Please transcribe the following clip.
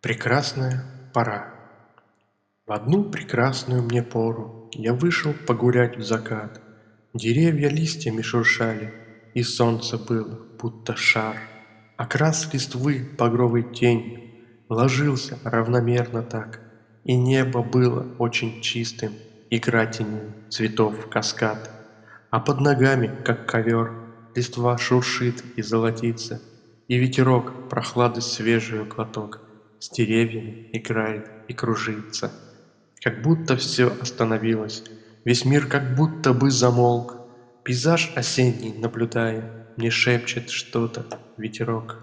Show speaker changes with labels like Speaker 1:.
Speaker 1: Прекрасная пора В одну прекрасную мне пору Я вышел погулять в закат. Деревья листьями шуршали, И солнце было, будто шар. Окрас листвы багровой тенью Ложился равномерно так, И небо было очень чистым, Игра теней, цветов каскад. А под ногами, как ковер, Листва шуршит и золотится, И ветерок прохлады свежею глоток С деревьями играет и кружится. Как будто всё остановилось, Весь мир как будто бы замолк, Пейзаж осенний наблюдая, Мне шепчет что-то ветерок.